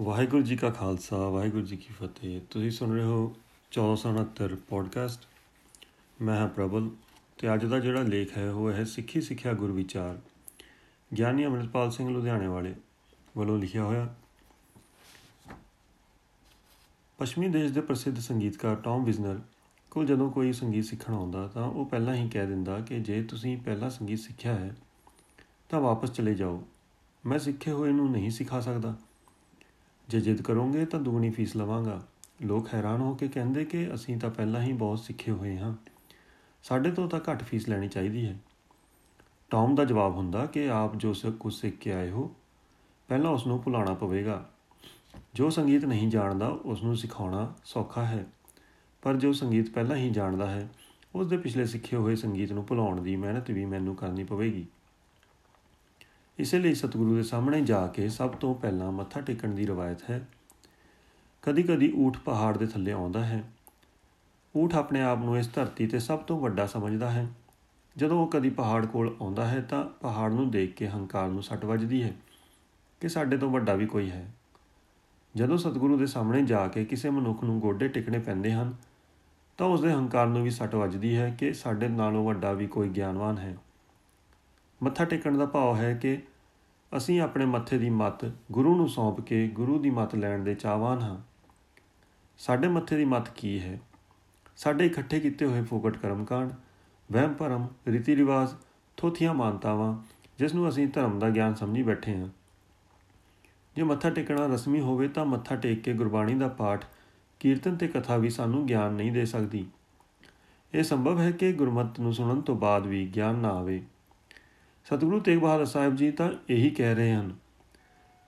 ਵਾਹਿਗੁਰੂ ਜੀ ਕਾ ਖਾਲਸਾ, ਵਾਹਿਗੁਰੂ ਜੀ ਕੀ ਫਤਿਹ। ਤੁਸੀਂ ਸੁਣ ਰਹੇ ਹੋ 1469 ਪੋਡਕਾਸਟ ਮੈਂ ਹਾਂ ਪ੍ਰਬਲ ਤੇ ਅੱਜ ਦਾ ਜਿਹੜਾ ਲੇਖ ਹੈ, ਉਹ ਹੈ ਸਿੱਖੀ ਸਿੱਖਿਆ ਗੁਰ ਵਿਚਾਰ ਗਿਆਨੀ ਅਮਰਪਾਲ ਸਿੰਘ ਲੁਧਿਆਣੇ ਵਾਲੇ ਵੱਲੋਂ ਲਿਖਿਆ ਹੋਇਆ। ਪੱਛਮੀ ਦੇਸ਼ ਦੇ ਪ੍ਰਸਿੱਧ ਸੰਗੀਤਕਾਰ ਟੌਮ ਵਿਜ਼ਨਰ ਕੋਲ ਜਦੋਂ ਕੋਈ ਸੰਗੀਤ ਸਿੱਖਣ ਆਉਂਦਾ, ਤਾਂ ਉਹ ਪਹਿਲਾਂ ਹੀ ਕਹਿ ਦਿੰਦਾ ਕਿ ਜੇ ਤੁਸੀਂ ਪਹਿਲਾਂ ਸੰਗੀਤ ਸਿੱਖਿਆ ਹੈ, ਤਾਂ ਵਾਪਸ ਚਲੇ ਜਾਓ। ਮੈਂ ਸਿੱਖੇ ਹੋਏ ਨੂੰ ਨਹੀਂ ਸਿਖਾ ਸਕਦਾ। ਜੇ ਜਿੱਦ ਕਰੋਗੇ ਤਾਂ ਦੁਗਣੀ ਫੀਸ ਲਵਾਂਗਾ। ਲੋਕ ਹੈਰਾਨ ਹੋ ਕੇ ਕਹਿੰਦੇ ਕਿ ਅਸੀਂ ਤਾਂ ਪਹਿਲਾਂ ਹੀ ਬਹੁਤ ਸਿੱਖੇ ਹੋਏ ਹਾਂ। ਸਾਡੇ ਤੋਂ ਤਾਂ ਘੱਟ ਫੀਸ ਲੈਣੀ ਚਾਹੀਦੀ ਹੈ। ਟੌਮ ਦਾ ਜਵਾਬ ਹੁੰਦਾ ਕਿ ਆਪ ਜੋ ਕੁਝ ਸਿੱਖ ਕੇ ਆਏ ਹੋ, ਪਹਿਲਾਂ ਉਸ ਨੂੰ ਭੁਲਾਣਾ ਪਵੇਗਾ। ਜੋ ਸੰਗੀਤ ਨਹੀਂ ਜਾਣਦਾ ਉਸ ਨੂੰ ਸਿਖਾਉਣਾ ਸੌਖਾ ਹੈ। ਪਰ ਜੋ ਸੰਗੀਤ ਪਹਿਲਾਂ ਹੀ ਜਾਣਦਾ ਹੈ ਉਸ ਦੇ ਪਿਛਲੇ ਸਿੱਖੇ ਹੋਏ ਸੰਗੀਤ ਨੂੰ ਭੁਲਾਉਣ ਦੀ ਮਿਹਨਤ ਵੀ ਮੈਨੂੰ ਕਰਨੀ ਪਵੇਗੀ। ਇਸੇ ਲਈ ਸਤਿਗੁਰੂ ਦੇ ਸਾਹਮਣੇ ਜਾ ਕੇ ਸਭ ਤੋਂ ਪਹਿਲਾਂ ਮੱਥਾ ਟੇਕਣ ਦੀ ਰਵਾਇਤ ਹੈ। ਕਦੀ-ਕਦੀ ਊਠ ਪਹਾੜ ਦੇ ਥੱਲੇ ਆਉਂਦਾ ਹੈ। ਊਠ ਆਪਣੇ ਆਪ ਨੂੰ ਇਸ ਧਰਤੀ ਤੇ ਸਭ ਤੋਂ ਵੱਡਾ ਸਮਝਦਾ ਹੈ। ਜਦੋਂ ਉਹ ਕਦੀ ਪਹਾੜ ਕੋਲ ਆਉਂਦਾ ਹੈ ਤਾਂ ਪਹਾੜ ਨੂੰ ਦੇਖ ਕੇ ਹੰਕਾਰ ਨੂੰ ਸੱਟ ਵੱਜਦੀ ਹੈ ਕਿ ਸਾਡੇ ਤੋਂ ਵੱਡਾ ਵੀ ਕੋਈ ਹੈ। ਜਦੋਂ ਸਤਿਗੁਰੂ ਦੇ ਸਾਹਮਣੇ ਜਾ ਕੇ ਕਿਸੇ ਮਨੁੱਖ ਨੂੰ ਗੋਡੇ ਟਿਕਣੇ ਪੈਂਦੇ ਹਨ ਤਾਂ ਉਸ ਦੇ ਹੰਕਾਰ ਨੂੰ ਵੀ ਸੱਟ ਵੱਜਦੀ ਹੈ ਕਿ ਸਾਡੇ ਨਾਲੋਂ ਵੱਡਾ ਵੀ ਕੋਈ ਗਿਆਨਵਾਨ ਹੈ। ਮੱਥਾ ਟੇਕਣ ਦਾ ਭਾਵ ਹੈ ਕਿ ਅਸੀਂ ਆਪਣੇ ਮੱਥੇ ਦੀ ਮੱਤ ਗੁਰੂ ਨੂੰ ਸੌਂਪ ਕੇ ਗੁਰੂ ਦੀ ਮੱਤ ਲੈਣ ਦੇ ਚਾਹਵਾਨ ਹਾਂ। ਸਾਡੇ ਮੱਥੇ ਦੀ ਮੱਤ ਕੀ ਹੈ? ਸਾਡੇ ਇਕੱਠੇ ਕੀਤੇ ਹੋਏ ਫੋਕਟ ਕਰਮਕਾਂਡ, ਵਹਿਮ ਭਰਮ, ਰੀਤੀ ਰਿਵਾਜ, ਥੋਥੀਆਂ ਮਾਨਤਾਵਾਂ, ਜਿਸ ਨੂੰ ਅਸੀਂ ਧਰਮ ਦਾ ਗਿਆਨ ਸਮਝੀ ਬੈਠੇ ਹਾਂ। ਜੇ ਮੱਥਾ ਟੇਕਣਾ ਰਸਮੀ ਹੋਵੇ ਤਾਂ ਮੱਥਾ ਟੇਕ ਕੇ ਗੁਰਬਾਣੀ ਦਾ ਪਾਠ, ਕੀਰਤਨ ਤੇ ਕਥਾ ਵੀ ਸਾਨੂੰ ਗਿਆਨ ਨਹੀਂ ਦੇ ਸਕਦੀ। ਇਹ ਸੰਭਵ ਹੈ ਕਿ ਗੁਰਮਤਿ ਨੂੰ ਸੁਣਨ ਤੋਂ ਬਾਅਦ ਵੀ ਗਿਆਨ ਨਾ ਆਵੇ। ਸਤਿਗੁਰੂ ਤੇਗ ਬਹਾਦਰ ਸਾਹਿਬ ਜੀ ਤਾਂ ਇਹੀ ਕਹਿ ਰਹੇ ਹਨ,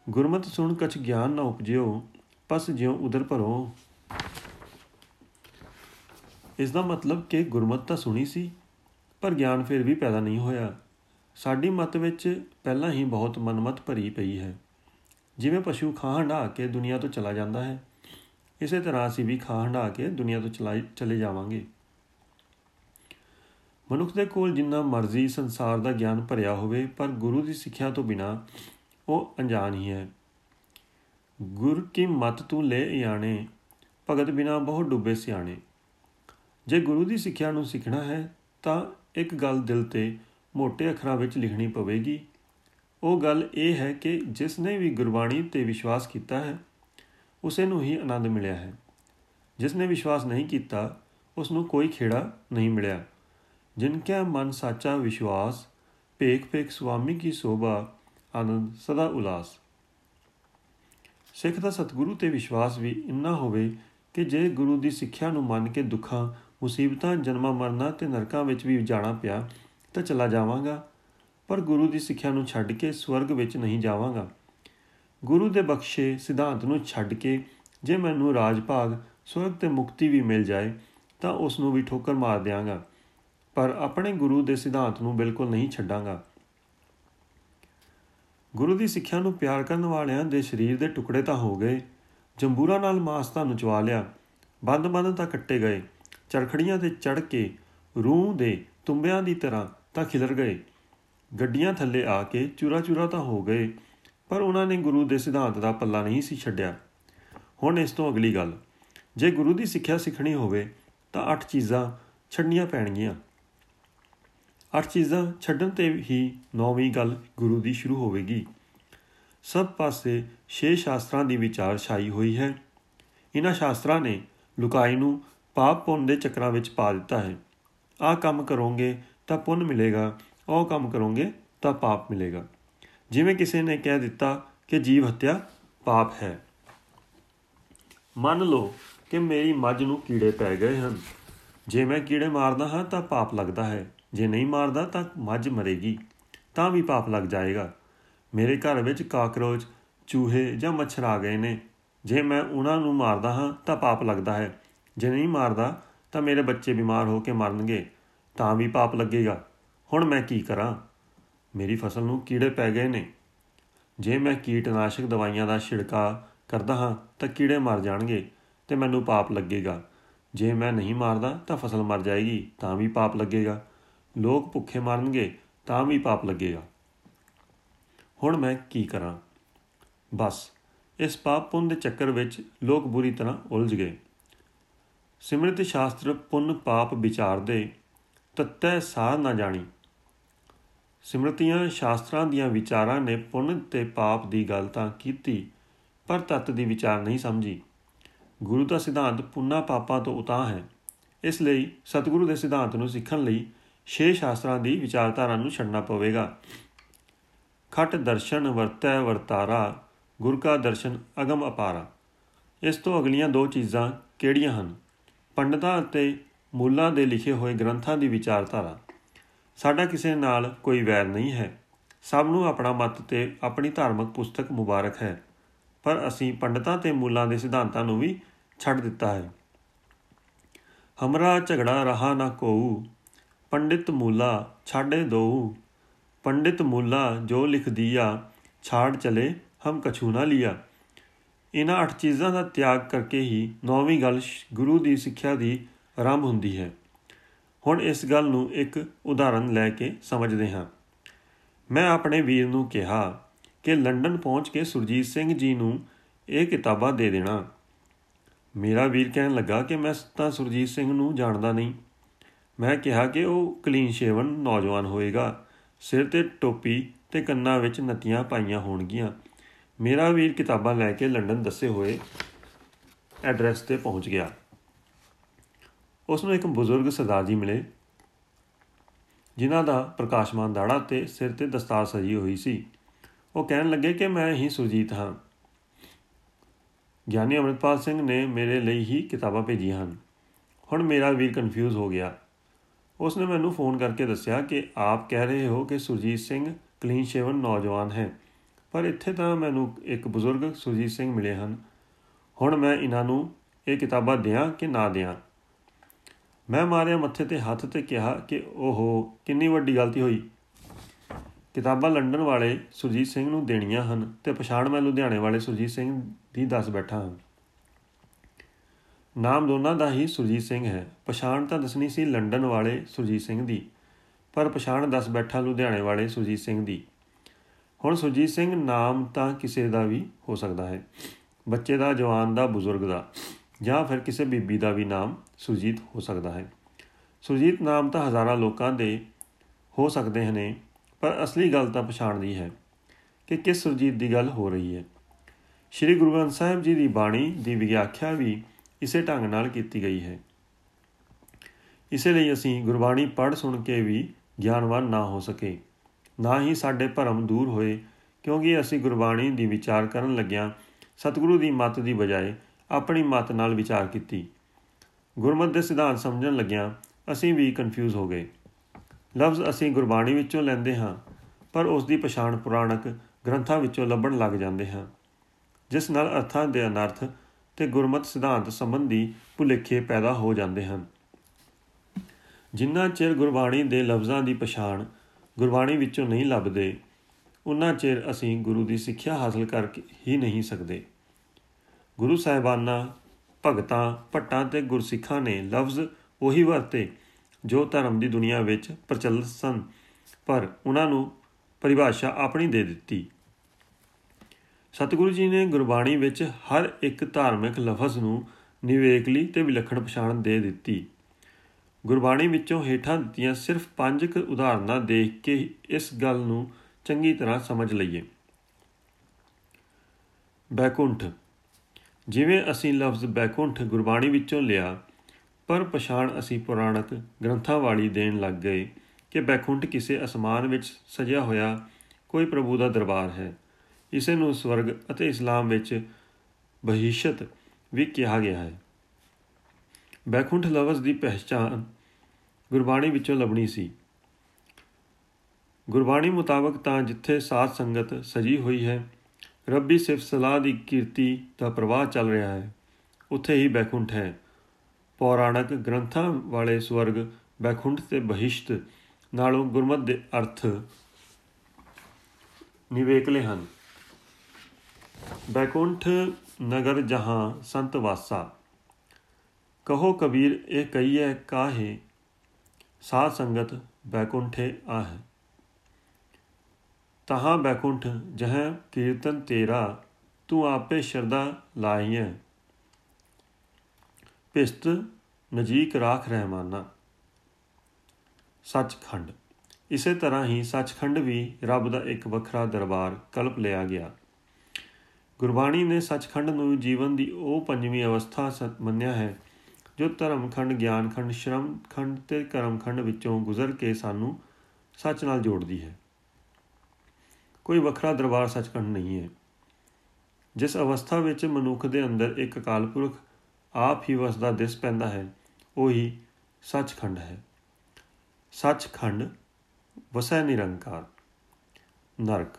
ਗੁਰਮਤਿ ਸੁਣ ਕਛ ਗਿਆਨ ਨਾ ਉਪਜਿਓ, ਪਸ ਜਿਉ ਉਦਰ ਭਰੋ। ਇਸ ਦਾ ਮਤਲਬ ਕਿ ਗੁਰਮਤਿ ਤਾਂ ਸੁਣੀ ਸੀ, ਪਰ ਗਿਆਨ ਫਿਰ ਵੀ ਪੈਦਾ ਨਹੀਂ ਹੋਇਆ। ਸਾਡੀ ਮਤ ਵਿੱਚ ਪਹਿਲਾਂ ਹੀ ਬਹੁਤ ਮਨਮਤ ਭਰੀ ਪਈ ਹੈ। ਜਿਵੇਂ ਪਸ਼ੂ ਖਾਂ ਹੰਡਾ ਕੇ ਦੁਨੀਆ ਤੋਂ ਚਲਾ ਜਾਂਦਾ ਹੈ, ਇਸੇ ਤਰ੍ਹਾਂ ਅਸੀਂ ਵੀ ਖਾਂ ਹੰਡਾ ਕੇ ਦੁਨੀਆ ਤੋਂ ਚਲੇ ਜਾਵਾਂਗੇ। ਮਨੁੱਖ ਦੇ ਕੋਲ ਜਿੰਨਾ ਮਰਜ਼ੀ ਸੰਸਾਰ ਦਾ ਗਿਆਨ ਭਰਿਆ ਹੋਵੇ, ਪਰ ਗੁਰੂ ਦੀ ਸਿੱਖਿਆ ਤੋਂ ਬਿਨਾ ਉਹ ਅਣਜਾਣ ਹੀ ਹੈ। ਗੁਰ ਕੀ ਮਤ ਤੂੰ ਲੈ ਆਣੇ ਭਗਤ ਬਿਨਾ ਬਹੁਤ ਡੁੱਬੇ ਸਿਆਣੇ। ਜੇ ਗੁਰੂ ਦੀ ਸਿੱਖਿਆ ਨੂੰ ਸਿੱਖਣਾ ਹੈ, ਤਾਂ ਇੱਕ ਗੱਲ ਦਿਲ ਤੇ ਮੋٹے ਅੱਖਰਾਂ ਵਿੱਚ ਲਿਖਣੀ ਪਵੇਗੀ। ਉਹ ਗੱਲ ਇਹ ਹੈ ਕਿ ਜਿਸ ਨੇ ਵੀ ਗੁਰਬਾਣੀ ਤੇ ਵਿਸ਼ਵਾਸ ਕੀਤਾ ਹੈ, ਉਸੇ ਨੂੰ ਹੀ ਆਨੰਦ ਮਿਲਿਆ ਹੈ। ਜਿਸ ਨੇ ਵਿਸ਼ਵਾਸ ਨਹੀਂ ਕੀਤਾ ਉਸ ਨੂੰ ਕੋਈ ਖੇੜਾ ਨਹੀਂ ਮਿਲਿਆ। ਜਿਨ ਕੈ ਮਨ ਸਾਚਾ ਵਿਸ਼ਵਾਸ ਭੇਖ ਭੇਖ ਸੁਆਮੀ ਕੀ ਸੋਭਾ ਆਨੰਦ ਸਦਾ ਉਲਾਸ ਸਿੱਖ ਦਾ ਸਤਿਗੁਰੂ ਤੇ ਵਿਸ਼ਵਾਸ ਵੀ ਇੰਨਾ ਹੋਵੇ ਕਿ ਜੇ ਗੁਰੂ ਦੀ ਸਿੱਖਿਆ ਨੂੰ ਮੰਨ ਕੇ ਦੁੱਖਾਂ ਮੁਸੀਬਤਾਂ ਜਨਮਾਂ ਮਰਨਾ ਤੇ ਨਰਕਾਂ ਵਿੱਚ ਵੀ ਜਾਣਾ ਪਿਆ ਤਾਂ ਚਲਾ ਜਾਵਾਂਗਾ ਪਰ ਗੁਰੂ ਦੀ ਸਿੱਖਿਆ ਨੂੰ ਛੱਡ ਕੇ ਸਵਰਗ ਵਿੱਚ ਨਹੀਂ ਜਾਵਾਂਗਾ ਗੁਰੂ ਦੇ ਬਖਸ਼ੇ ਸਿਧਾਂਤ ਨੂੰ ਛੱਡ ਕੇ ਜੇ ਮੈਨੂੰ ਰਾਜ ਭਾਗ ਸਵਰਗ ਤੇ ਮੁਕਤੀ ਵੀ ਮਿਲ ਜਾਏ ਤਾਂ ਉਸ ਨੂੰ ਵੀ ਠੋਕਰ ਮਾਰ ਦਿਆਂਗਾ ਪਰ ਆਪਣੇ ਗੁਰੂ ਦੇ ਸਿਧਾਂਤ ਨੂੰ ਬਿਲਕੁਲ ਨਹੀਂ ਛੱਡਾਂਗਾ। ਗੁਰੂ ਦੀ ਸਿੱਖਿਆ ਨੂੰ ਪਿਆਰ ਕਰਨ ਵਾਲਿਆਂ ਦੇ ਸਰੀਰ ਦੇ ਟੁਕੜੇ ਤਾਂ ਹੋ ਗਏ। ਜੰਬੂਰਾ ਨਾਲ ਮਾਸ ਤਾਂ ਨਚਵਾ ਲਿਆ। ਬੰਦ-ਬੰਦ ਤਾਂ ਕੱਟੇ ਗਏ। ਚਰਖੜੀਆਂ ਤੇ ਚੜ ਕੇ ਰੂਹ ਦੇ ਤੁੰਬਿਆਂ ਦੀ ਤਰ੍ਹਾਂ ਤਾਂ ਖਿਲਰ ਗਏ। ਗੱਡੀਆਂ ਥੱਲੇ ਆ ਕੇ ਚੂਰਾ-ਚੂਰਾ ਤਾਂ ਹੋ ਗਏ, ਪਰ ਉਹਨਾਂ ਨੇ ਗੁਰੂ ਦੇ ਸਿਧਾਂਤ ਦਾ ਪੱਲਾ ਨਹੀਂ ਸੀ ਛੱਡਿਆ। ਹੁਣ ਇਸ ਤੋਂ ਅਗਲੀ ਗੱਲ। ਜੇ ਗੁਰੂ ਦੀ ਸਿੱਖਿਆ ਸਿੱਖਣੀ ਹੋਵੇ ਤਾਂ ਅੱਠ ਚੀਜ਼ਾਂ ਛੱਡਣੀਆਂ ਪੈਣਗੀਆਂ। ਅੱਠ ਚੀਜ਼ਾਂ ਛੱਡਣ ਤੇ ਹੀ ਨੌਵੀਂ ਗੱਲ ਗੁਰੂ ਦੀ ਸ਼ੁਰੂ ਹੋਵੇਗੀ। ਸਭ ਪਾਸੇ ਛੇ ਸ਼ਾਸਤਰਾਂ ਦੀ ਵਿਚਾਰ ਛਾਈ ਹੋਈ ਹੈ। ਇਹਨਾਂ ਸ਼ਾਸਤਰਾਂ ਨੇ ਲੁਕਾਈ ਨੂੰ ਪਾਪ ਪੁੰਨ ਦੇ ਚੱਕਰਾਂ ਵਿੱਚ ਪਾ ਦਿੱਤਾ ਹੈ। ਆਹ ਕੰਮ ਕਰੋਗੇ ਤਾਂ ਪੁੰਨ ਮਿਲੇਗਾ, ਉਹ ਕੰਮ ਕਰੋਗੇ ਤਾਂ ਪਾਪ ਮਿਲੇਗਾ। ਜਿਵੇਂ ਕਿਸੇ ਨੇ ਕਹਿ ਦਿੱਤਾ ਕਿ ਜੀਵ ਹੱਤਿਆ ਪਾਪ ਹੈ। ਮੰਨ ਲਓ ਕਿ ਮੇਰੀ ਮੱਝ ਨੂੰ ਕੀੜੇ ਪੈ ਗਏ ਹਨ। ਜੇ ਮੈਂ ਕੀੜੇ ਮਾਰਦਾ ਹਾਂ ਤਾਂ ਪਾਪ ਲੱਗਦਾ ਹੈ। ਜੇ ਨਹੀਂ ਮਾਰਦਾ ਤਾਂ ਮੱਝ ਮਰੇਗੀ, ਤਾਂ ਵੀ ਪਾਪ ਲੱਗ ਜਾਏਗਾ। ਮੇਰੇ ਘਰ ਵਿੱਚ ਕਾਕਰੋਚ, ਚੂਹੇ ਜਾਂ ਮੱਛਰ ਆ ਗਏ ਨੇ। ਜੇ ਮੈਂ ਉਹਨਾਂ ਨੂੰ ਮਾਰਦਾ ਹਾਂ ਤਾਂ ਪਾਪ ਲੱਗਦਾ ਹੈ। ਜੇ ਨਹੀਂ ਮਾਰਦਾ ਤਾਂ ਮੇਰੇ ਬੱਚੇ ਬਿਮਾਰ ਹੋ ਕੇ ਮਰਨਗੇ, ਤਾਂ ਵੀ ਪਾਪ ਲੱਗੇਗਾ। ਹੁਣ ਮੈਂ ਕੀ ਕਰਾਂ? ਮੇਰੀ ਫਸਲ ਨੂੰ ਕੀੜੇ ਪੈ ਗਏ ਨੇ। ਜੇ ਮੈਂ ਕੀਟਨਾਸ਼ਕ ਦਵਾਈਆਂ ਦਾ ਛਿੜਕਾ ਕਰਦਾ ਹਾਂ ਤਾਂ ਕੀੜੇ ਮਰ ਜਾਣਗੇ ਤੇ ਮੈਨੂੰ ਪਾਪ ਲੱਗੇਗਾ। ਜੇ ਮੈਂ ਨਹੀਂ ਮਾਰਦਾ ਤਾਂ ਫਸਲ ਮਰ ਜਾਏਗੀ, ਤਾਂ ਵੀ ਪਾਪ ਲੱਗੇਗਾ। ਲੋਕ ਭੁੱਖੇ ਮਰਨਗੇ, ਤਾਂ ਵੀ ਪਾਪ ਲੱਗੇਗਾ। ਹੁਣ ਮੈਂ ਕੀ ਕਰਾਂ? ਬਸ, ਇਸ ਪਾਪ ਪੁੰਨ ਦੇ ਚੱਕਰ ਵਿੱਚ ਲੋਕ ਬੁਰੀ ਤਰ੍ਹਾਂ ਉਲਝ ਗਏ। ਸਿਮਰਤ ਸ਼ਾਸਤਰ ਪੁੰਨ ਪਾਪ ਵਿਚਾਰਦੇ, ਤਤੈ ਸਾਰ ਨਾ ਜਾਣੀ। ਸਿਮਰਤੀਆਂ ਸ਼ਾਸਤਰਾਂ ਦੀਆਂ ਵਿਚਾਰਾਂ ਨੇ ਪੁੰਨ ਤੇ ਪਾਪ ਦੀ ਗੱਲ ਤਾਂ ਕੀਤੀ, ਪਰ ਤਤ ਦੀ ਵਿਚਾਰ ਨਹੀਂ ਸਮਝੀ। ਗੁਰੂ ਦਾ ਸਿਧਾਂਤ ਪੁੰਨਾ ਪਾਪਾਂ ਤੋਂ ਉਤਾਹ ਹੈ। ਇਸ ਲਈ ਸਤਿਗੁਰੂ ਦੇ ਸਿਧਾਂਤ ਨੂੰ ਸਿੱਖਣ ਲਈ ਛੇ ਸ਼ਾਸਤਰਾਂ ਦੀ ਵਿਚਾਰਧਾਰਾ ਨੂੰ ਛੱਡਣਾ ਪਵੇਗਾ। ਖਟ ਦਰਸ਼ਨ ਵਰਤੈ ਵਰਤਾਰਾ, ਗੁਰ ਕਾ ਦਰਸ਼ਨ ਅਗਮ ਅਪਾਰਾ। ਇਸ ਤੋਂ ਅਗਲੀਆਂ ਦੋ ਚੀਜ਼ਾਂ ਕਿਹੜੀਆਂ ਹਨ? ਪੰਡਤਾਂ ਅਤੇ ਮੂਲਾਂ ਦੇ ਲਿਖੇ ਹੋਏ ਗ੍ਰੰਥਾਂ ਦੀ ਵਿਚਾਰਧਾਰਾ। ਸਾਡਾ ਕਿਸੇ ਨਾਲ ਕੋਈ ਵੈਰ ਨਹੀਂ ਹੈ। ਸਭ ਨੂੰ ਆਪਣਾ ਮਤ ਤੇ ਆਪਣੀ ਧਾਰਮਿਕ ਪੁਸਤਕ ਮੁਬਾਰਕ ਹੈ। ਪਰ ਅਸੀਂ ਪੰਡਤਾਂ ਤੇ ਮੂਲਾਂ ਦੇ ਸਿਧਾਂਤਾਂ ਨੂੰ ਵੀ ਛੱਡ ਦਿੱਤਾ ਹੈ। ਹਮਰਾ ਝਗੜਾ ਰਹਾ ਨਾ ਕੋਉ ਪੰਡਿਤ ਮੂਲਾ ਛਾੜੇ ਦੋ ਪੰਡਿਤ ਮੂਲਾ ਜੋ ਲਿਖ ਦਿਆ ਛਾੜ ਚਲੇ, ਹਮ ਕਛੂ ਨਾ ਲਿਆ। ਇਹਨਾਂ ਅੱਠ ਚੀਜ਼ਾਂ ਦਾ ਤਿਆਗ ਕਰਕੇ ਹੀ ਨੌਵੀਂ ਗੱਲ ਗੁਰੂ ਦੀ ਸਿੱਖਿਆ ਦੀ ਆਰੰਭ ਹੁੰਦੀ ਹੈ। ਹੁਣ ਇਸ ਗੱਲ ਨੂੰ ਇੱਕ ਉਦਾਹਰਨ ਲੈ ਕੇ ਸਮਝਦੇ ਹਾਂ। ਮੈਂ ਆਪਣੇ ਵੀਰ ਨੂੰ ਕਿਹਾ ਕਿ ਲੰਡਨ ਪਹੁੰਚ ਕੇ ਸੁਰਜੀਤ ਸਿੰਘ ਜੀ ਨੂੰ ਇਹ ਕਿਤਾਬਾਂ ਦੇ ਦੇਣਾ। ਮੇਰਾ ਵੀਰ ਕਹਿਣ ਲੱਗਾ ਕਿ ਮੈਂ ਤਾਂ ਸੁਰਜੀਤ ਸਿੰਘ ਨੂੰ ਜਾਣਦਾ ਨਹੀਂ। ਮੈਂ ਕਿਹਾ ਕਿ ਉਹ ਕਲੀਨ ਸ਼ੇਵਨ ਨੌਜਵਾਨ ਹੋਏਗਾ। ਸਿਰ ਤੇ ਟੋਪੀ ਤੇ ਕੰਨਾਂ ਵਿੱਚ ਨਤੀਆਂ ਪਾਈਆਂ ਹੋਣਗੀਆਂ। ਮੇਰਾ ਵੀਰ ਕਿਤਾਬਾਂ ਲੈ ਕੇ ਲੰਡਨ ਦੱਸੇ ਹੋਏ ਐਡਰੈਸ ਤੇ ਪਹੁੰਚ ਗਿਆ। ਉਸ ਨੂੰ ਇੱਕ ਬਜ਼ੁਰਗ ਸਰਦਾਰ ਜੀ ਮਿਲੇ, ਜਿਨ੍ਹਾਂ ਦਾ ਪ੍ਰਕਾਸ਼ਮਾਨ ਦਾੜਾ ਤੇ ਸਿਰ ਤੇ ਦਸਤਾਰ ਸਜੀ ਹੋਈ ਸੀ। ਉਹ ਕਹਿਣ ਲੱਗੇ ਕਿ ਮੈਂ ਹੀ ਸੁਰਜੀਤ ਹਾਂ। ਗਿਆਨੀ ਅਮਰਪਾਲ ਸਿੰਘ ਨੇ ਮੇਰੇ ਲਈ ਹੀ ਕਿਤਾਬਾਂ ਭੇਜੀਆਂ ਹਨ। ਹੁਣ ਮੇਰਾ ਵੀਰ ਕਨਫਿਊਜ਼ ਹੋ ਗਿਆ। ਉਸ ਨੇ ਮੈਨੂੰ ਫੋਨ ਕਰਕੇ ਦੱਸਿਆ ਕਿ ਆਪ ਕਹਿ ਰਹੇ ਹੋ ਕਿ ਸੁਰਜੀਤ ਸਿੰਘ ਕਲੀਨ ਸ਼ੇਵਨ ਨੌਜਵਾਨ ਹੈ। ਪਰ ਇੱਥੇ ਤਾਂ ਮੈਨੂੰ ਇੱਕ ਬਜ਼ੁਰਗ ਸੁਰਜੀਤ ਸਿੰਘ ਮਿਲੇ ਹਨ। ਹੁਣ ਮੈਂ ਇਹਨਾਂ ਨੂੰ ਇਹ ਕਿਤਾਬਾਂ ਦਿਆਂ ਕਿ ਨਾ ਦਿਆਂ। ਮੈਂ ਮਾਰਿਆ ਮੱਥੇ ਤੇ ਹੱਥ ਤੇ ਕਿਹਾ ਕਿ ਓਹੋ, ਕਿੰਨੀ ਵੱਡੀ ਗਲਤੀ ਹੋਈ। ਕਿਤਾਬਾਂ ਲੰਡਨ ਵਾਲੇ ਸੁਰਜੀਤ ਸਿੰਘ ਨੂੰ ਦੇਣੀਆਂ ਹਨ ਤੇ ਪਛਾਣ ਮੈਂ ਲੁਧਿਆਣੇ ਵਾਲੇ ਸੁਰਜੀਤ ਸਿੰਘ ਦੀ ਦੱਸ ਬੈਠਾ ਹਾਂ। ਨਾਮ ਦੋਨਾਂ ਦਾ ਹੀ ਸੁਰਜੀਤ ਸਿੰਘ ਹੈ। ਪਛਾਣ ਤਾਂ ਦੱਸਣੀ ਸੀ ਲੰਡਨ ਵਾਲੇ ਸੁਰਜੀਤ ਸਿੰਘ ਦੀ, ਪਰ ਪਛਾਣ ਦੱਸ ਬੈਠਾ ਲੁਧਿਆਣੇ ਵਾਲੇ ਸੁਰਜੀਤ ਸਿੰਘ ਦੀ। ਹੁਣ ਸੁਰਜੀਤ ਸਿੰਘ ਨਾਮ ਤਾਂ ਕਿਸੇ ਦਾ ਵੀ ਹੋ ਸਕਦਾ ਹੈ। ਬੱਚੇ ਦਾ, ਜਵਾਨ ਦਾ, ਬਜ਼ੁਰਗ ਦਾ, ਜਾਂ ਫਿਰ ਕਿਸੇ ਬੀਬੀ ਦਾ ਵੀ ਨਾਮ ਸੁਰਜੀਤ ਹੋ ਸਕਦਾ ਹੈ। ਸੁਰਜੀਤ ਨਾਮ ਤਾਂ ਹਜ਼ਾਰਾਂ ਲੋਕਾਂ ਦੇ ਹੋ ਸਕਦੇ ਹਨ ਪਰ ਅਸਲੀ ਗੱਲ ਤਾਂ ਪਛਾਣ ਦੀ ਹੈ ਕਿ ਕਿਸ ਸੁਰਜੀਤ ਦੀ ਗੱਲ ਹੋ ਰਹੀ ਹੈ। ਸ੍ਰੀ ਗੁਰੂ ਗ੍ਰੰਥ ਸਾਹਿਬ ਜੀ ਦੀ ਬਾਣੀ ਦੀ ਵਿਆਖਿਆ ਵੀ ਇਸੇ ਢੰਗ ਨਾਲ ਕੀਤੀ ਗਈ ਹੈ। ਇਸੇ ਲਈ ਅਸੀਂ ਗੁਰਬਾਣੀ ਪੜ੍ਹ ਸੁਣ ਕੇ ਵੀ ਗਿਆਨਵਾਨ ਨਾ ਹੋ ਸਕੇ। ਨਾ ਹੀ ਸਾਡੇ ਭਰਮ ਦੂਰ ਹੋਏ, ਕਿਉਂਕਿ ਅਸੀਂ ਗੁਰਬਾਣੀ ਦੀ ਵਿਚਾਰ ਕਰਨ ਲੱਗਿਆਂ ਸਤਿਗੁਰੂ ਦੀ ਮੱਤ ਦੀ ਬਜਾਏ ਆਪਣੀ ਮਤ ਨਾਲ ਵਿਚਾਰ ਕੀਤੀ। ਗੁਰਮਤਿ ਦੇ ਸਿਧਾਂਤ ਸਮਝਣ ਲੱਗਿਆਂ ਅਸੀਂ ਵੀ ਕਨਫਿਊਜ਼ ਹੋ ਗਏ। ਲਫ਼ਜ਼ ਅਸੀਂ ਗੁਰਬਾਣੀ ਵਿੱਚੋਂ ਲੈਂਦੇ ਹਾਂ, ਪਰ ਉਸ ਦੀ ਪਛਾਣ ਪੁਰਾਣਕ ਗ੍ਰੰਥਾਂ ਵਿੱਚੋਂ ਲੱਭਣ ਲੱਗ ਜਾਂਦੇ ਹਾਂ, ਜਿਸ ਨਾਲ ਅਰਥਾਂ ਦੇ ਅਨਰਥ ਤੇ ਗੁਰਮਤਿ ਸਿਧਾਂਤ ਸੰਬੰਧੀ ਭੁਲੇਖੇ ਪੈਦਾ ਹੋ ਜਾਂਦੇ ਹਨ। ਜਿੰਨਾ ਚਿਰ ਗੁਰਬਾਣੀ ਦੇ ਲਫ਼ਜ਼ਾਂ ਦੀ ਪਛਾਣ ਗੁਰਬਾਣੀ ਵਿੱਚੋਂ ਨਹੀਂ ਲੱਭਦੇ, ਉਨਾ ਚਿਰ ਅਸੀਂ ਗੁਰੂ ਦੀ ਸਿੱਖਿਆ ਹਾਸਲ ਕਰ ਹੀ ਨਹੀਂ ਸਕਦੇ। ਗੁਰੂ ਸਾਹਿਬਾਨਾਂ, ਭਗਤਾਂ, ਭੱਟਾਂ ਤੇ ਗੁਰਸਿੱਖਾਂ ਨੇ ਲਫ਼ਜ਼ ਉਹੀ ਵਰਤੇ ਜੋ ਧਰਮ ਦੀ ਦੁਨੀਆ ਵਿੱਚ ਪ੍ਰਚਲਿਤ ਸਨ, ਪਰ ਉਹਨਾਂ ਨੂੰ ਪਰਿਭਾਸ਼ਾ ਆਪਣੀ ਦੇ ਦਿੱਤੀ। ਸਤਿਗੁਰੂ ਜੀ ਨੇ ਗੁਰਬਾਣੀ ਵਿੱਚ ਹਰ ਇੱਕ ਧਾਰਮਿਕ ਲਫ਼ਜ਼ ਨੂੰ ਨਿਵੇਕਲੀ ਤੇ ਵਿਲੱਖਣ ਪਛਾਣ ਦੇ ਦਿੱਤੀ। ਗੁਰਬਾਣੀ ਵਿੱਚੋਂ ਹੇਠਾਂ ਦਿੱਤੀਆਂ ਸਿਰਫ ਪੰਜ ਕੁ ਉਦਾਹਰਨਾਂ ਦੇਖ ਕੇ ਇਸ ਗੱਲ ਨੂੰ ਚੰਗੀ ਤਰ੍ਹਾਂ ਸਮਝ ਲਈਏ। ਬੈਕੁੰਠ। ਜਿਵੇਂ ਅਸੀਂ ਲਫ਼ਜ਼ ਬੈਕੁੰਠ ਗੁਰਬਾਣੀ ਵਿੱਚੋਂ ਲਿਆ, ਪਰ ਪਛਾਣ ਅਸੀਂ ਪੁਰਾਣਕ ਗ੍ਰੰਥਾਂ ਵਾਲੀ ਦੇਣ ਲੱਗ ਗਏ ਕਿ ਬੈਕੁੰਠ ਕਿਸੇ ਅਸਮਾਨ ਵਿੱਚ ਸਜਿਆ ਹੋਇਆ ਕੋਈ ਪ੍ਰਭੂ ਦਾ ਦਰਬਾਰ ਹੈ। ਇਸੇ ਨੂੰ ਸਵਰਗ ਅਤੇ ਇਸਲਾਮ ਵਿੱਚ ਬਹਿਸ਼ਤ ਵੀ ਕਿਹਾ ਗਿਆ ਹੈ। ਬੈਕੁੰਠ ਲਫ਼ਜ਼ ਦੀ ਪਹਿਚਾਨ ਗੁਰਬਾਣੀ ਵਿੱਚੋਂ ਲੱਭਣੀ ਸੀ। ਗੁਰਬਾਣੀ ਮੁਤਾਬਕ ਤਾਂ ਜਿੱਥੇ ਸਾਧ ਸੰਗਤ ਸਜੀ ਹੋਈ ਹੈ, ਰੱਬੀ ਸਿਫਤ ਸਲਾਹ ਦੀ ਕੀਰਤੀ ਦਾ ਪ੍ਰਵਾਹ ਚੱਲ ਰਿਹਾ ਹੈ, ਉੱਥੇ ਹੀ ਬੈਕੁੰਠ ਹੈ। ਪੌਰਾਣਿਕ ਗ੍ਰੰਥਾਂ ਵਾਲੇ ਸਵਰਗ ਬੈਕੁੰਠ ਤੇ ਬਹਿਸ਼ਤ ਨਾਲੋਂ ਗੁਰਮਤ ਦੇ ਅਰਥ ਨਿਵੇਕਲੇ ਹਨ। ਬੈਕੁੰਠ ਨਗਰ ਜਹਾਂ ਸੰਤ ਵਾਸਾ ਕਹੋ ਕਬੀਰ ਇਹ ਕਹੀਏ ਕਾਹੇ ਸਾਧ ਸੰਗਤ ਬੈਕੁੰਠੇ ਆਹ ਤਹਾਂ ਬੈਕੁੰਠ ਜਹ ਕੀਰਤਨ ਤੇਰਾ ਤੂੰ ਆਪੇ ਸ਼ਰਦਾ ਲਾਈਐ ਪਿਸਤ ਨਜੀਕ ਰਾਖ ਰਹਿਮਾਨਾ ਸੱਚਖੰਡ ਇਸੇ ਤਰ੍ਹਾਂ ਹੀ ਸੱਚਖੰਡ ਵੀ ਰੱਬ ਦਾ ਇੱਕ ਵੱਖਰਾ ਦਰਬਾਰ ਕਲਪ ਲਿਆ ਗਿਆ ਗੁਰਬਾਣੀ ਨੇ ਸੱਚਖੰਡ ਨੂੰ ਜੀਵਨ ਦੀ ਉਹ ਪੰਜਵੀਂ ਅਵਸਥਾ ਮੰਨਿਆ ਹੈ, ਜੋ ਧਰਮਖੰਡ, ਗਿਆਨਖੰਡ, ਸ਼ਰਮਖੰਡ ਤੇ ਕਰਮਖੰਡ ਵਿੱਚੋਂ ਗੁਜ਼ਰ ਕੇ ਸਾਨੂੰ ਸੱਚ ਨਾਲ ਜੋੜਦੀ ਹੈ। ਕੋਈ ਵੱਖਰਾ ਦਰਬਾਰ ਸੱਚਖੰਡ ਨਹੀਂ ਹੈ। ਜਿਸ ਅਵਸਥਾ ਵਿੱਚ ਮਨੁੱਖ ਦੇ ਅੰਦਰ ਇੱਕ ਕਾਲਪੁਰਖ ਆਪ ਹੀ ਵਸਦਾ ਦਿਸ ਪੈਂਦਾ ਹੈ, ਉਹੀ ਸੱਚਖੰਡ ਹੈ। ਸੱਚਖੰਡ ਵਸੈ ਨਿਰੰਕਾਰ। ਨਰਕ।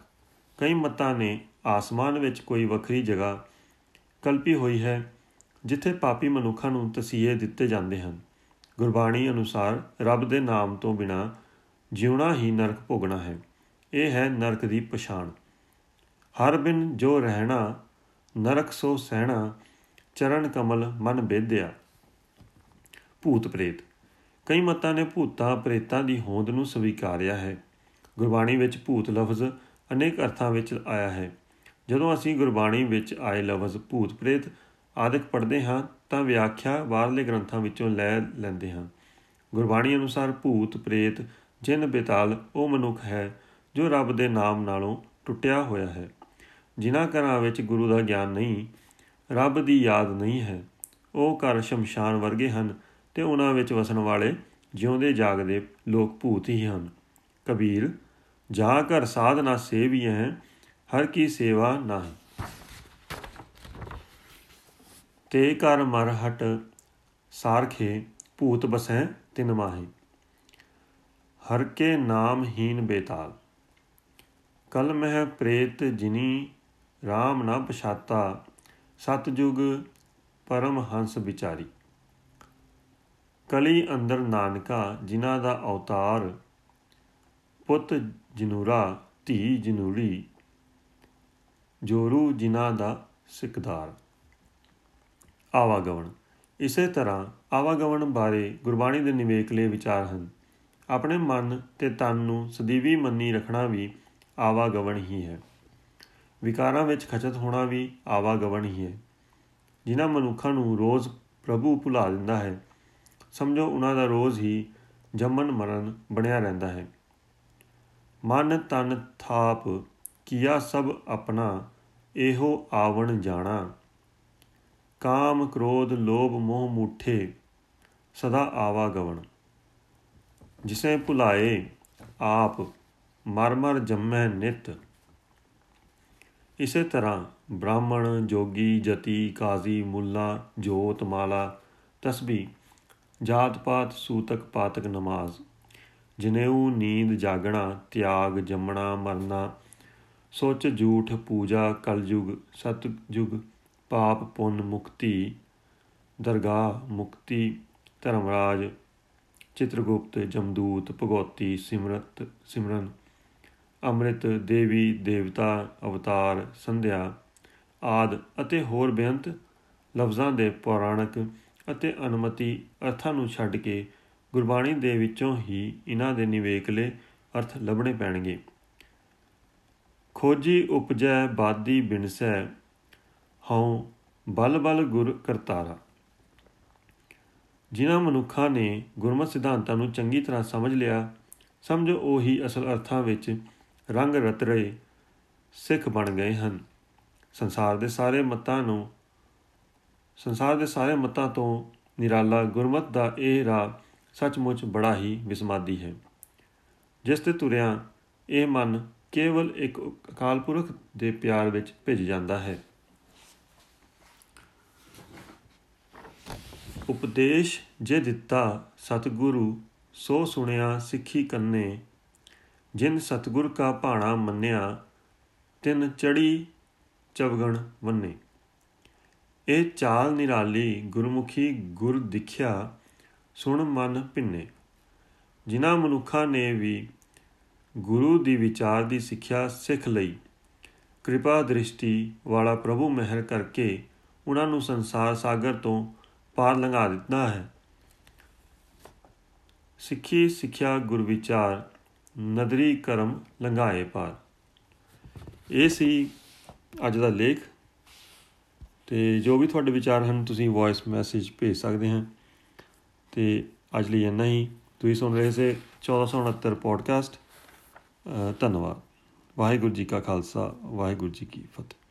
ਕਈ ਮਤਾਂ ਨੇ ਆਸਮਾਨ ਵਿੱਚ ਕੋਈ ਵੱਖਰੀ ਜਗ੍ਹਾ ਕਲਪੀ ਹੋਈ ਹੈ, ਜਿੱਥੇ ਪਾਪੀ ਮਨੁੱਖਾਂ ਨੂੰ ਤਸੀਹੇ ਦਿੱਤੇ ਜਾਂਦੇ ਹਨ। ਗੁਰਬਾਣੀ ਅਨੁਸਾਰ ਰੱਬ ਦੇ ਨਾਮ ਤੋਂ ਬਿਨਾ ਜਿਉਣਾ ਹੀ ਨਰਕ ਭੋਗਣਾ ਹੈ। ਇਹ ਹੈ ਨਰਕ ਦੀ ਪਛਾਣ। ਹਰ ਬਿਨ ਜੋ ਰਹਿਣਾ, ਨਰਕ ਸੋ ਸਹਿਣਾ, ਚਰਨ ਕਮਲ ਮਨ ਬੇਧਿਆ। ਭੂਤ ਪ੍ਰੇਤ। ਕਈ ਮਤਾਂ ਨੇ ਭੂਤਾਂ ਪ੍ਰੇਤਾਂ ਦੀ ਹੋਂਦ ਨੂੰ ਸਵੀਕਾਰਿਆ ਹੈ। ਗੁਰਬਾਣੀ ਵਿੱਚ ਭੂਤ ਲਫ਼ਜ਼ ਅਨੇਕ ਅਰਥਾਂ ਵਿੱਚ ਆਇਆ ਹੈ। ਜਦੋਂ ਅਸੀਂ ਗੁਰਬਾਣੀ ਵਿੱਚ ਆਏ ਲਫ਼ਜ਼ ਭੂਤ ਪ੍ਰੇਤ ਆਦਿਕ ਪੜ੍ਹਦੇ ਹਾਂ, ਤਾਂ ਵਿਆਖਿਆ ਬਾਹਰਲੇ ਗ੍ਰੰਥਾਂ ਵਿੱਚੋਂ ਲੈ ਲੈਂਦੇ ਹਾਂ। ਗੁਰਬਾਣੀ ਅਨੁਸਾਰ ਭੂਤ ਪ੍ਰੇਤ, ਜਿੰਨ ਬੇਤਾਲ, ਉਹ ਮਨੁੱਖ ਹੈ, ਜੋ ਰੱਬ ਦੇ ਨਾਮ ਨਾਲੋਂ ਟੁੱਟਿਆ ਹੋਇਆ ਹੈ। ਜਿਨ੍ਹਾਂ ਘਰਾਂ ਵਿੱਚ ਗੁਰੂ ਦਾ ਗਿਆਨ ਨਹੀਂ, ਰੱਬ ਦੀ ਯਾਦ ਨਹੀਂ ਹੈ। ਉਹ ਘਰ ਸ਼ਮਸ਼ਾਨ ਵਰਗੇ ਹਨ ਤੇ ਉਹਨਾਂ ਵਿੱਚ ਵਸਣ ਵਾਲੇ ਜਿਉਂਦੇ ਜਾਗਦੇ ਲੋਕ ਭੂਤ ਹੀ ਹਨ। ਕਬੀਰ, ਜਾ ਘਰ ਸਾਧਨਾ ਸੇਵੀਐ ਹਰ ਕੀ ਸੇਵਾ ਨਾਹੀ। ਤੇ ਕਰ ਮਰ ਹਟ ਸਾਰਖੇ ਭੂਤ ਬਸੈ ਤਿਨ ਮਾਹੀ। ਹਰ ਕੇ ਨਾਮ ਹੀਨ ਬੇਤਾਲ। ਕਲ ਮਹਿ ਪ੍ਰੇਤ ਜਿਨੀ RAM ਨਾ ਪਛਾਤਾ ਸਤਜੁਗ ਪਰਮ ਹੰਸ ਵਿਚਾਰੀ। ਕਲੀ ਅੰਦਰ ਨਾਨਕਾ ਜਿਨ੍ਹਾਂ ਦਾ ਅਵਤਾਰ, ਪੁੱਤ ਜਨੂਰਾ, ਧੀ ਜਨੂਰੀ ਜੋਰੂ ਜਿਨ੍ਹਾਂ ਦਾ ਸਿਕਦਾਰ। ਆਵਾਗਵਣ ਇਸੇ ਤਰ੍ਹਾਂ ਆਵਾਗਵਣ ਬਾਰੇ ਗੁਰਬਾਣੀ ਦੇ ਨਿਵੇਕਲੇ ਵਿਚਾਰ ਹਨ। ਆਪਣੇ ਮਨ ਤੇ ਤਨ ਨੂੰ ਸਦੀਵੀ ਮੰਨੀ ਰੱਖਣਾ ਵੀ ਆਵਾਗਵਣ ਹੀ ਹੈ। ਵਿਕਾਰਾਂ ਵਿੱਚ ਖਚਤ ਹੋਣਾ ਵੀ ਆਵਾਗਵਣ ਹੀ ਹੈ। ਜਿਨ੍ਹਾਂ ਮਨੁੱਖਾਂ ਨੂੰ ਰੋਜ਼ ਪ੍ਰਭੂ ਭੁਲਾ ਦਿੰਦਾ ਹੈ, ਸਮਝੋ ਉਹਨਾਂ ਦਾ ਰੋਜ਼ ਹੀ ਜੰਮਨ ਮਰਨ ਬਣਿਆ ਰਹਿੰਦਾ ਹੈ। ਮਨ ਤਨ ਥਾਪ ਕੀਆ ਸਭ ਆਪਣਾ, ਇਹੋ ਆਵਣ ਜਾਣਾ। ਕਾਮ ਕ੍ਰੋਧ ਲੋਭ ਮੋਹ ਮੂਠੇ, ਸਦਾ ਆਵਾਗਵਣ ਜਿਸੇ ਭੁਲਾਏ ਆਪ, ਮਰ ਮਰ ਜੰਮੈ ਨਿਤ। ਇਸੇ ਤਰ੍ਹਾਂ ਬ੍ਰਾਹਮਣ, ਜੋਗੀ, ਜਤੀ, ਕਾਜ਼ੀ, ਮੁੱਲਾ, ਜੋਤ, ਮਾਲਾ ਤਸਬੀ ਜਾਤ ਪਾਤ, ਸੂਤਕ ਪਾਤਕ ਨਮਾਜ਼। ਜਿਨੇਉ ਨੀਂਦ ਜਾਗਣਾ, ਤਿਆਗ ਜੰਮਣਾ, ਮਰਨਾ ਸੋਚ ਝੂਠ ਪੂਜਾ ਕਲਯੁਗ ਸਤਜੁਗ ਪਾਪ ਪੁੰਨ ਮੁਕਤੀ, ਦਰਗਾਹ ਮੁਕਤੀ, ਧਰਮਰਾਜ, ਚਿਤਰਗੁਪਤ, ਜਮਦੂਤ, ਭਗਉਤੀ, ਸਿਮਰਤ, ਸਿਮਰਨ, ਅੰਮ੍ਰਿਤ, ਦੇਵੀ, ਦੇਵਤਾ, ਅਵਤਾਰ, ਸੰਧਿਆ ਆਦ ਅਤੇ ਹੋਰ ਬੇਅੰਤ ਲਫ਼ਜ਼ਾਂ ਦੇ ਪੁਰਾਣਕ ਅਤੇ ਅਨੁਮਤੀ ਅਰਥਾਂ ਨੂੰ ਛੱਡ ਕੇ ਗੁਰਬਾਣੀ ਦੇ ਵਿੱਚੋਂ ਹੀ ਇਹਨਾਂ ਦੇ ਨਿਵੇਕਲੇ ਅਰਥ ਲੱਭਣੇ ਪੈਣਗੇ। ਖੋਜੀ ਉਪਜੈ ਬਾਦੀ ਬਿਨਸੈ, ਹਉ ਬਲ ਬਲ ਗੁਰ ਕਰਤਾਰਾ। ਜਿਨ੍ਹਾਂ ਮਨੁੱਖਾਂ ਨੇ ਗੁਰਮਤਿ ਸਿਧਾਂਤਾਂ ਨੂੰ ਚੰਗੀ ਤਰ੍ਹਾਂ ਸਮਝ ਲਿਆ, ਸਮਝੋ ਉਹੀ ਅਸਲ ਅਰਥਾਂ ਵਿੱਚ ਰੰਗ ਰਤ ਰਹੇ ਸਿੱਖ ਬਣ ਗਏ ਹਨ। ਸੰਸਾਰ ਦੇ ਸਾਰੇ ਮਤਾਂ ਨੂੰ, ਸੰਸਾਰ ਦੇ ਸਾਰੇ ਮਤਾਂ ਤੋਂ ਨਿਰਾਲਾ ਗੁਰਮਤ ਦਾ ਇਹ ਰਾਹ ਸੱਚਮੁੱਚ ਬੜਾ ਹੀ ਵਿਸਮਾਦੀ ਹੈ। ਜਿਸ ਤੇ ਤੁਰਿਆ ਇਹ ਮਨ ਕੇਵਲ ਇੱਕ ਅਕਾਲ ਪੁਰਖ ਦੇ ਪਿਆਰ ਵਿੱਚ ਭਿੱਜ ਜਾਂਦਾ ਹੈ। ਉਪਦੇਸ਼ ਜੇ ਦਿੱਤਾ ਸਤਿਗੁਰੂ, ਸੋ ਸੁਣਿਆ ਸਿੱਖੀ ਕੰਨੇ। ਜਿਨ ਸਤਗੁਰ ਕਾ ਭਾਣਾ ਮੰਨਿਆ, ਤਿੰਨ ਚੜੀ ਚਵਗਣ ਵੰਨੇ ਇਹ ਚਾਲ ਨਿਰਾਲੀ ਗੁਰਮੁਖੀ ਗੁਰ ਦਿਖਿਆ, ਸੁਣ ਮਨ ਭਿੰਨੇ। ਜਿਨ੍ਹਾਂ ਮਨੁੱਖਾਂ ਨੇ ਵੀ ਗੁਰੂ ਦੀ ਵਿਚਾਰ ਦੀ ਸਿੱਖਿਆ ਸਿੱਖ ਲਈ। ਕਿਰਪਾ ਦ੍ਰਿਸ਼ਟੀ ਵਾਲਾ ਪ੍ਰਭੂ ਮਹਿਰ ਕਰਕੇ ਉਹਨਾਂ ਨੂੰ ਸੰਸਾਰ ਸਾਗਰ ਤੋਂ ਪਾਰ ਲੰਘਾ ਦਿੱਤਾ ਹੈ। ਸਿੱਖੀ, ਸਿੱਖਿਆ, ਗੁਰ ਵਿਚਾਰ, ਨਦਰੀ ਕਰਮ, ਲੰਘਾਏ ਪਾਰ। ਇਹ ਸੀ ਅੱਜ ਦਾ ਲੇਖ। ਤੇ ਜੋ ਵੀ ਤੁਹਾਡੇ ਵਿਚਾਰ ਹਨ, ਤੁਸੀਂ ਵੌਇਸ ਮੈਸੇਜ ਭੇਜ ਸਕਦੇ ਹੋ। ਤੇ ਅੱਜ ਲਈ ਇੰਨਾ ਹੀ। ਤੁਸੀਂ ਸੁਣ ਰਹੇ ਸੀ 1469 ਪੋਡਕਾਸਟ ਧੰਨਵਾਦ। ਵਾਹਿਗੁਰੂ ਜੀ ਕਾ ਖਾਲਸਾ ਵਾਹਿਗੁਰੂ ਜੀ ਕੀ ਫਤਿਹ।